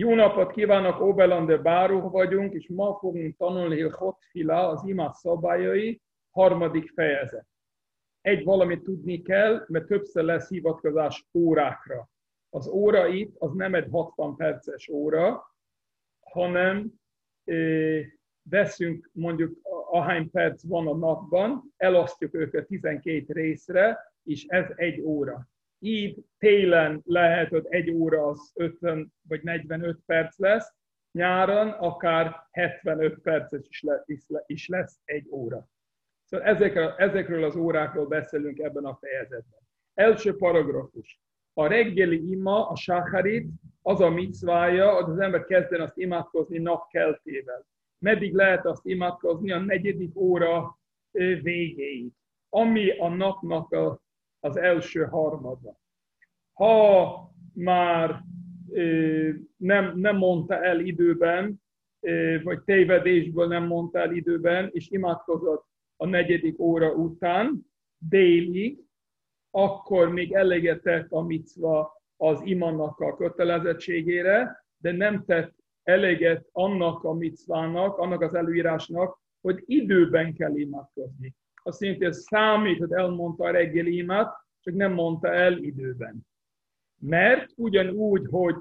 Jó napot kívánok, Obelander Báruh vagyunk, és ma fogunk tanulni Hotfila, az imát szabályai, harmadik fejezet. Egy valamit tudni kell, mert többször lesz hivatkozás órákra. Az óra itt az nem egy 60 perces óra, hanem veszünk mondjuk ahány perc van a napban, elosztjuk őket 12 részre, és ez egy óra. Így télen lehet, hogy egy óra az 50 vagy 45 perc lesz, nyáron akár 75 perces is, le, is, le, is lesz egy óra. Szóval ezekről, ezekről az órákról beszélünk ebben a fejezetben. Első paragrafus. A reggeli ima, a sáharit, az a micvája, az ember kezden azt imádkozni napkeltével. Meddig lehet azt imádkozni? A negyedik óra végéig. Ami a napnak a az első harmada. Ha már nem, nem mondta el időben, vagy tévedésből nem mondta el időben, és imádkozott a negyedik óra után, délig, akkor még eleget tett a micva az imannak a kötelezettségére, de nem tett eleget annak a micvának, annak az előírásnak, hogy időben kell imádkozni jelenti, hogy számít, hogy elmondta a reggeli imát, csak nem mondta el időben. Mert ugyanúgy, hogy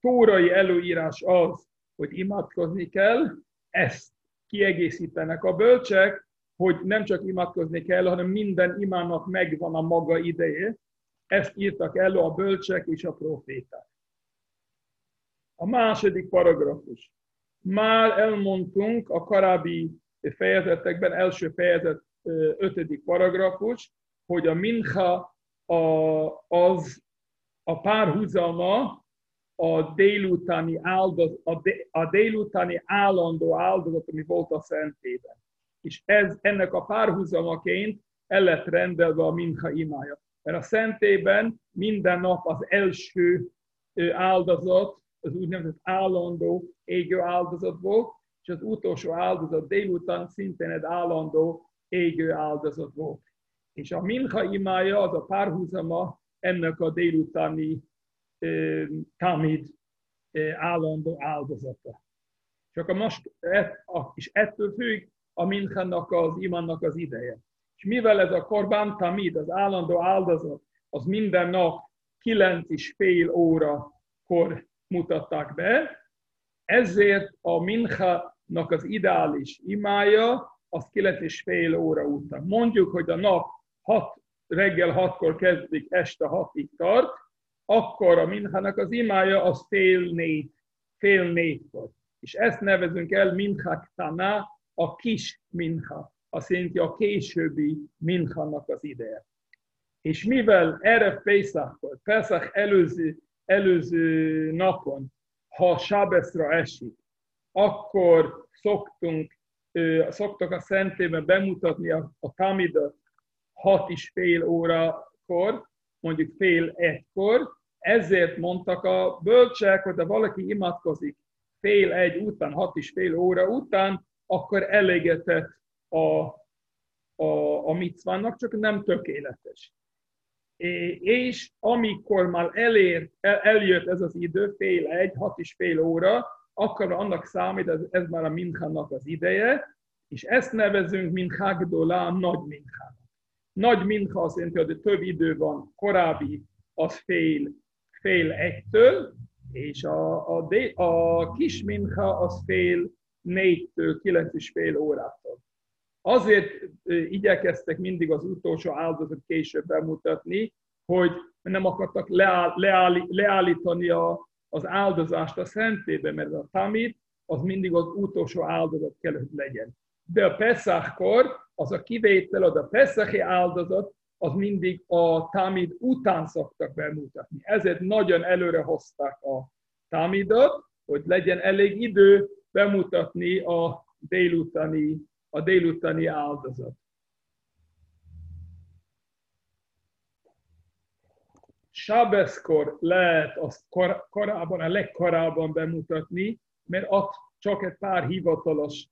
tórai előírás az, hogy imádkozni kell, ezt kiegészítenek a bölcsek, hogy nem csak imádkozni kell, hanem minden imának megvan a maga ideje. Ezt írtak elő a bölcsek és a proféták. A második paragrafus. Már elmondtunk a korábbi fejezetekben, első fejezet ötödik paragrafus, hogy a minha a, az a párhuzama a délutáni, áldaz, a, de, a délutáni állandó áldozat, ami volt a szentében. És ez, ennek a párhuzamaként el lett rendelve a minha imája. Mert a szentében minden nap az első áldozat, az úgynevezett állandó égő áldozat volt, és az utolsó áldozat délután szintén egy állandó égő áldozat volt. És a minha imája az a párhuzama ennek a délutáni e, tamid e, állandó áldozata. Csak a most, et, a, és ettől függ a minhának az imannak az ideje. És mivel ez a korban tamid, az állandó áldozat, az minden nap kilenc és fél óra kor mutatták be, ezért a minhának az ideális imája az kilenc és fél óra után. Mondjuk, hogy a nap hat, reggel hatkor kezdik, este hatig tart, akkor a minhának az imája az fél négy, fél négykor. És ezt nevezünk el minhák taná, a kis minha, azt jelenti a későbbi minhának az ideje. És mivel erre Pesachkor, Pesach előző, előző napon, ha Sábeszra esik, akkor szoktunk, szoktak a szentében bemutatni a, a tamidot hat és fél órakor, mondjuk fél egykor, ezért mondtak a bölcsek, hogy ha valaki imádkozik fél egy után, hat és fél óra után, akkor elégetett a, a, a micvának, csak nem tökéletes. És amikor már elér, el, eljött ez az idő, fél egy, hat és fél óra, akkor annak számít, ez, ez már a minhának az ideje, és ezt nevezünk minhágdolá, nagy minhának. Nagy minha azt jelenti, hogy több idő van, korábbi az fél, fél egytől, és a, a, a kis minha az fél négytől, kilenc és fél órától. Azért igyekeztek mindig az utolsó áldozat később bemutatni, hogy nem akartak leáll, leáll, leállítani a, az áldozást a szentébe, mert a tamit az mindig az utolsó áldozat kell, hogy legyen. De a Pesachkor az a kivétel, az a Pesachi áldozat, az mindig a tamid után szoktak bemutatni. Ezért nagyon előre hozták a tamidot, hogy legyen elég idő bemutatni a délutáni, a délutáni áldozat. Sábeszkor lehet azt kor, korábban, a legkorábban bemutatni, mert ott csak egy pár hivatalos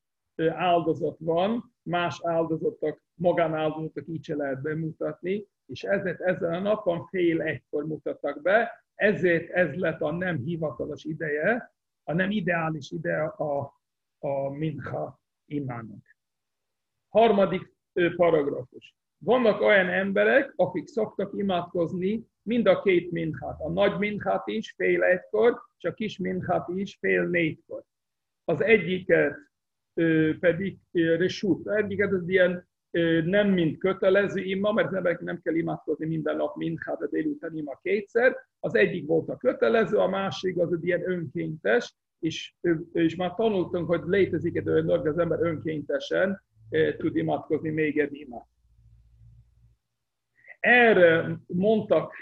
áldozat van, más áldozatok, magánáldozatok így se lehet bemutatni, és ezért ezen a napon fél egykor mutattak be, ezért ez lett a nem hivatalos ideje, a nem ideális ideje a, a minha imának. Harmadik paragrafus. Vannak olyan emberek, akik szoktak imádkozni mind a két minhát. A nagy minhát is fél egykor, és a kis minhát is fél négykor. Az egyiket pedig resút. Egyiket az ilyen nem mint kötelező ima, mert az emberek nem kell imádkozni minden nap minhát, a délután ima kétszer. Az egyik volt a kötelező, a másik az egy ilyen önkéntes, és, és már tanultunk, hogy létezik egy olyan dolog, az ember önkéntesen tud imádkozni még egy imát. Erre mondtak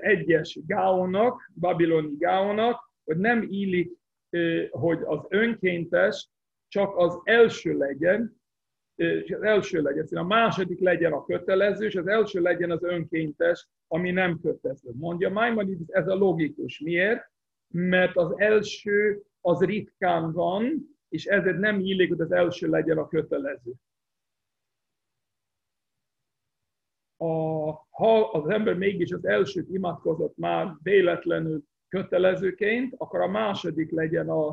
egyes gáonak, babiloni gáonak, hogy nem illik, hogy az önkéntes csak az első legyen, és az első legyen, szóval a második legyen a kötelező, és az első legyen az önkéntes, ami nem kötelező. Mondja Maimonides, ez a logikus. Miért? Mert az első az ritkán van, és ezért nem illik, hogy az első legyen a kötelező. A, ha az ember mégis az elsőt imádkozott már véletlenül kötelezőként, akkor a második legyen a,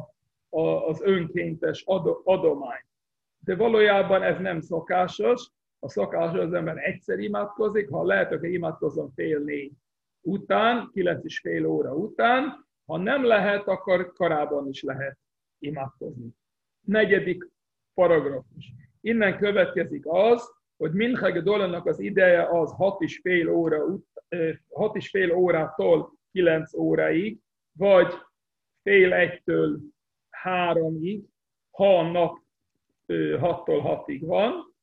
a, az önkéntes adomány. De valójában ez nem szokásos. A szokásos az ember egyszer imádkozik, ha lehet, hogy imádkozom fél négy után, kilenc és fél óra után, ha nem lehet, akkor korábban is lehet imádkozni. Negyedik paragrafus. Innen következik az, hogy Minchag Dolannak az ideje az 6 és fél, óra, 6 és fél órától 9 óráig, vagy fél egytől háromig, ha a nap 6-tól 6-ig van,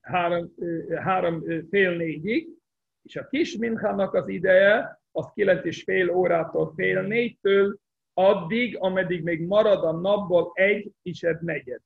három, három fél négyig, és a kis minchának az ideje az 9 és fél órától fél négytől, addig, ameddig még marad a napból egy és egy negyed.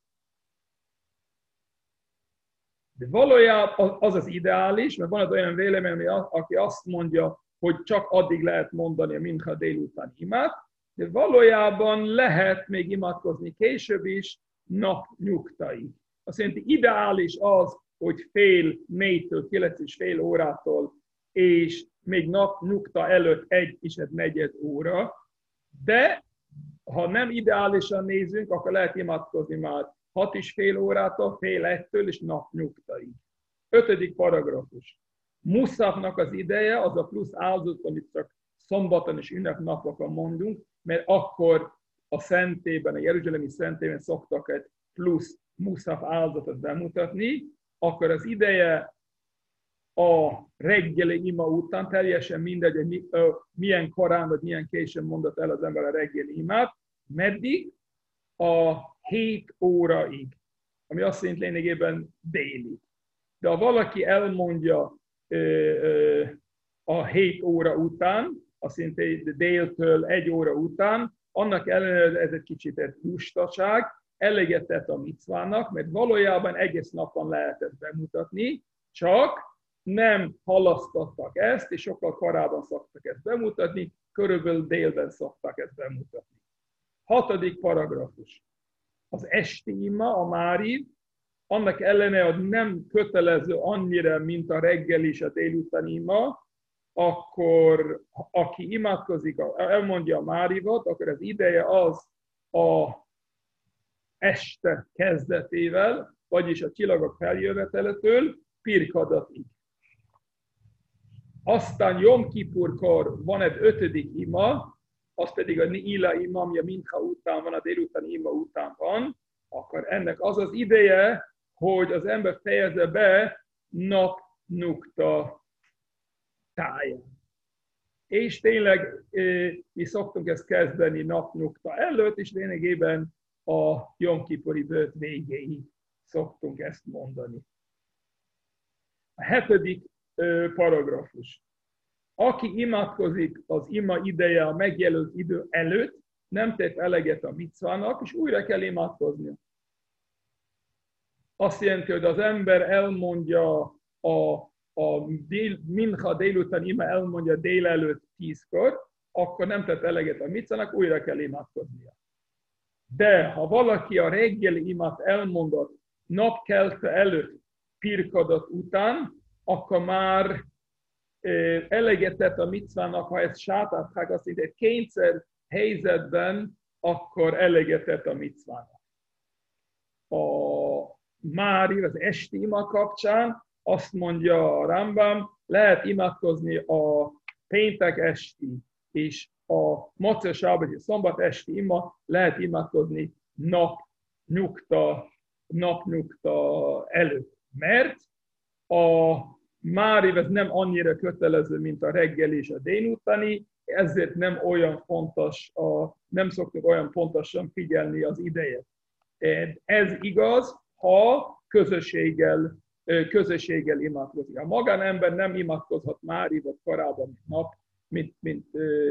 De valójában az az ideális, mert van egy olyan vélemény, aki azt mondja, hogy csak addig lehet mondani a minha délután imát, de valójában lehet még imádkozni később is, nap nyugtai. Azt jelenti, ideális az, hogy fél négytől, kilenc és fél órától, és még nap nyugta előtt egy és egy negyed óra, de ha nem ideálisan nézünk, akkor lehet imádkozni már hat és fél órától, fél egytől és nap nyugtai. Ötödik paragrafus. Muszafnak az ideje, az a plusz áldozat, amit csak szombaton és ünnepnapokon mondunk, mert akkor a szentében, a Jeruzsálemi szentében szoktak egy plusz muszaf áldozatot bemutatni, akkor az ideje a reggeli ima után, teljesen mindegy, hogy milyen korán vagy milyen későn mondott el az ember a reggeli imát, meddig a 7 óraig, ami azt jelenti lényegében déli. De ha valaki elmondja ö, ö, a 7 óra után, azt jelenti déltől egy óra után, annak ellenére ez egy kicsit egy lustaság, eleget tett a micvának, mert valójában egész napon lehetett bemutatni, csak nem halasztottak ezt, és sokkal korábban szoktak ezt bemutatni, körülbelül délben szoktak ezt bemutatni. Hatodik paragrafus. Az esti ima, a mári, annak ellenére, hogy nem kötelező annyira, mint a reggel és a délután ima, akkor aki imádkozik, elmondja a Márivat, akkor az ideje az a este kezdetével, vagyis a csillagok feljöveteletől pirkadatig. Aztán Jom Kipurkor van egy ötödik ima, az pedig a Ila ima, ami a Mincha után van, a délután ima után van, akkor ennek az az ideje, hogy az ember fejezze be nap táján. És tényleg mi szoktunk ezt kezdeni napnyugta előtt, és lényegében a Jomkipori bőt végéig szoktunk ezt mondani. A hetedik paragrafus. Aki imádkozik az ima ideje a megjelölt idő előtt, nem tett eleget a micvának, és újra kell imádkozni. Azt jelenti, hogy az ember elmondja a a dél, minha délután ima elmondja délelőtt tízkor, akkor nem tett eleget a micának, újra kell imádkoznia. De ha valaki a reggeli imát elmondott napkelte előtt, pirkadat után, akkor már eleget tett a micvának, ha ezt sátátták, azt mondja, egy kényszer helyzetben, akkor eleget tett a micvának. A Mári, az esti ima kapcsán azt mondja a Rambam, lehet imádkozni a péntek esti és a macera vagy a szombat esti ima, lehet imádkozni nap nyugta, napnyugta előtt. Mert a Mári ez nem annyira kötelező, mint a reggel és a délutáni, ezért nem olyan fontos, a, nem szoktuk olyan pontosan figyelni az idejét. Ez igaz, ha közösséggel, közösséggel imádkozik. A magánember nem imádkozhat Mári vagy korábban nap, mint, mint,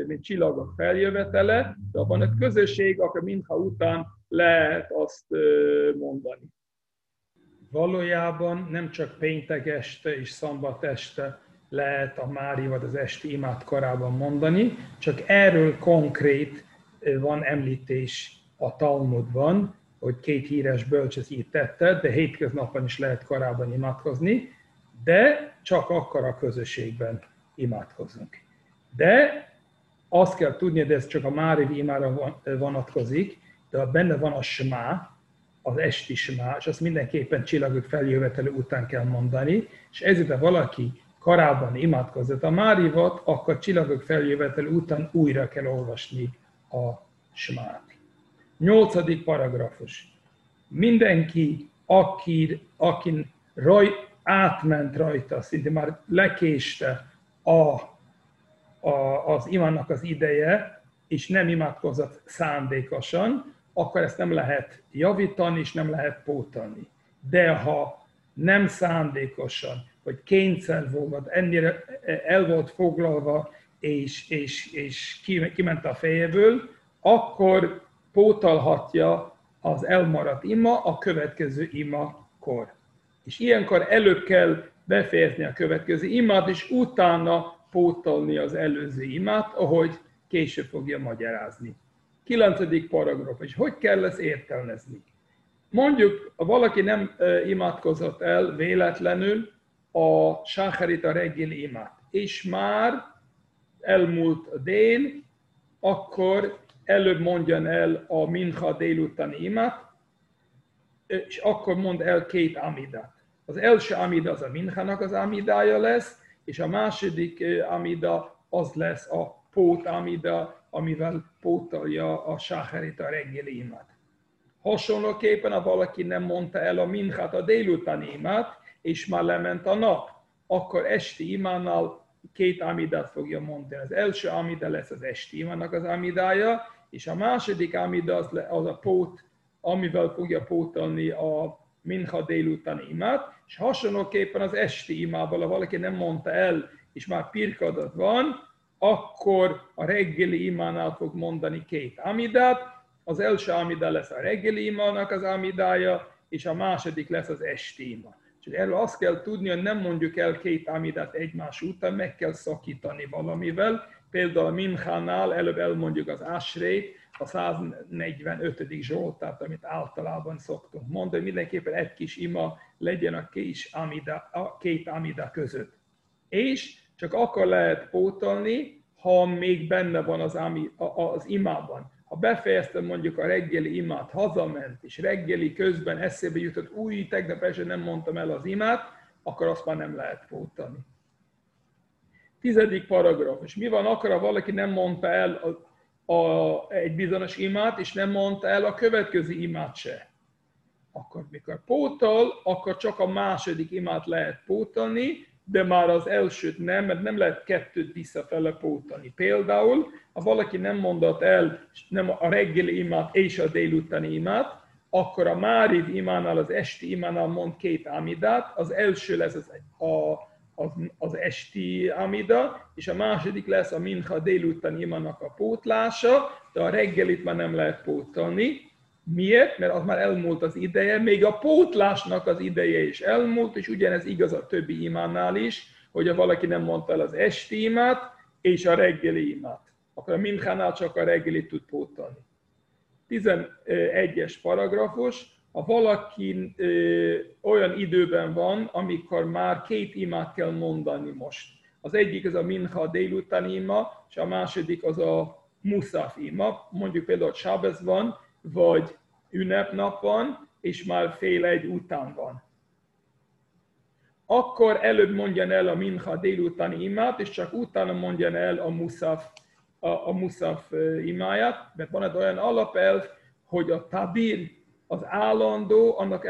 mint csillagok feljövetele, de abban a közösség, akkor mintha után lehet azt mondani. Valójában nem csak péntek este és szombat este lehet a Mári vagy az esti imát korában mondani, csak erről konkrét van említés a Talmudban, hogy két híres bölcsész így tette, de hétköznapban is lehet korábban imádkozni, de csak akkor a közösségben imádkozunk. De azt kell tudni, de ez csak a Mári imára vonatkozik, de benne van a smá, az esti smá, és azt mindenképpen csillagok feljövetelő után kell mondani, és ezért, ha valaki korábban imádkozott a Márivat, akkor csillagok feljövetelő után újra kell olvasni a smát. Nyolcadik paragrafus. Mindenki, aki, akin raj, átment rajta, szinte már lekéste a a, az imánnak az ideje, és nem imádkozott szándékosan, akkor ezt nem lehet javítani, és nem lehet pótolni. De ha nem szándékosan, vagy kényszer volt, ennyire el volt foglalva, és, és, és kiment a fejéből, akkor pótolhatja az elmaradt ima a következő ima kor. És ilyenkor előbb kell befejezni a következő imát, és utána pótolni az előző imát, ahogy később fogja magyarázni. Kilencedik paragraf, és hogy kell ezt értelmezni? Mondjuk, valaki nem imádkozott el véletlenül a sáharit a reggeli imát, és már elmúlt dél, akkor előbb mondjan el a minha délutáni imát, és akkor mond el két amidát. Az első amida az a minhának az amidája lesz, és a második amida az lesz a pót amida, amivel pótolja a sáherit a reggeli imát. Hasonlóképpen, ha valaki nem mondta el a minchát a délutáni imát, és már lement a nap, akkor esti imánál két amidát fogja mondani. Az első amida lesz az esti imának az amidája, és a második amida az, az a pót, amivel fogja pótolni a minha délutáni imát, és hasonlóképpen az esti imával, ha valaki nem mondta el, és már pirkadat van, akkor a reggeli imánál fog mondani két amidát, az első amida lesz a reggeli imának az amidája, és a második lesz az esti ima. Csak erről azt kell tudni, hogy nem mondjuk el két amidát egymás után, meg kell szakítani valamivel. Például a Minchánál előbb elmondjuk az Asrét, a 145. Zsoltát, amit általában szoktunk mondani, mindenképpen egy kis ima legyen a két amida, a két amida között. És csak akkor lehet pótolni, ha még benne van az, ami, az imában. Ha befejeztem mondjuk a reggeli imát, hazament, és reggeli közben eszébe jutott, új, tegnap este nem mondtam el az imát, akkor azt már nem lehet pótolni. Tizedik paragrafus. Mi van akkor, ha valaki nem mondta el a, egy bizonyos imát, és nem mondta el a következő imát se. Akkor mikor pótol, akkor csak a második imát lehet pótolni, de már az elsőt nem, mert nem lehet kettőt visszafele pótolni. Például, ha valaki nem mondott el nem a reggeli imát és a délutáni imát, akkor a Máriv imánál, az esti imánál mond két amidát, az első lesz az, a az, az esti amida, és a második lesz a minha délután imának a pótlása, de a reggelit már nem lehet pótolni. Miért? Mert az már elmúlt az ideje, még a pótlásnak az ideje is elmúlt, és ugyanez igaz a többi imánál is, hogy ha valaki nem mondta el az esti imát és a reggeli imát, akkor a minchánál csak a reggelit tud pótolni. 11-es paragrafus, ha valaki ö, olyan időben van, amikor már két imát kell mondani most. Az egyik az a minha délutáni ima, és a második az a muszaf ima. Mondjuk például Sábez van, vagy ünnepnap van, és már fél egy után van. Akkor előbb mondjan el a minha délutáni imát, és csak utána mondjan el a muszaf, a, a muszaf imáját, mert van egy olyan alapelv, hogy a tabir, az állandó, annak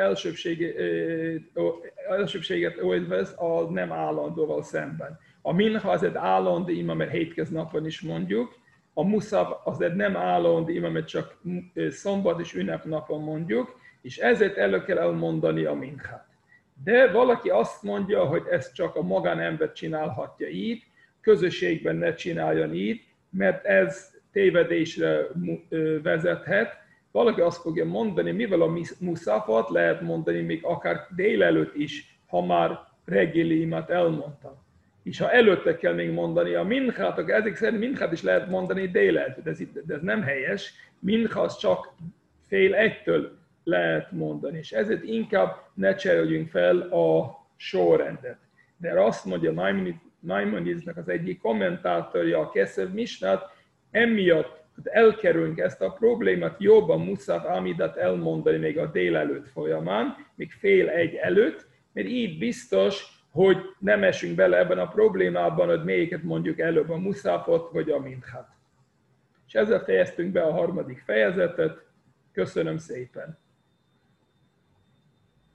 elsőbséget élvez a nem állandóval szemben. A minha az egy állandó ima, mert hétköznapon is mondjuk, a muszaf az nem állandó ima, mert csak szombat és ünnepnapon mondjuk, és ezért elő kell elmondani a minhát. De valaki azt mondja, hogy ezt csak a magánember csinálhatja így, közösségben ne csináljon így, mert ez tévedésre vezethet. Valaki azt fogja mondani, mivel a muszafat lehet mondani még akár délelőtt is, ha már reggeli imat elmondtam. És ha előtte kell még mondani a minchát, akkor ezek szerint minchát is lehet mondani délelőtt, de ez, de ez nem helyes. Mincha az csak fél egytől lehet mondani, és ezért inkább ne cseréljünk fel a sorrendet. De azt mondja Maimonidesnek az egyik kommentátorja a Keszev Misnát, emiatt elkerülünk ezt a problémát, jobban Muszaf Amidat elmondani még a délelőtt folyamán, még fél egy előtt, mert így biztos, hogy nem esünk bele ebben a problémában, hogy melyiket mondjuk előbb a Muszafot vagy a Minchát. És ezzel fejeztünk be a harmadik fejezetet. Köszönöm szépen!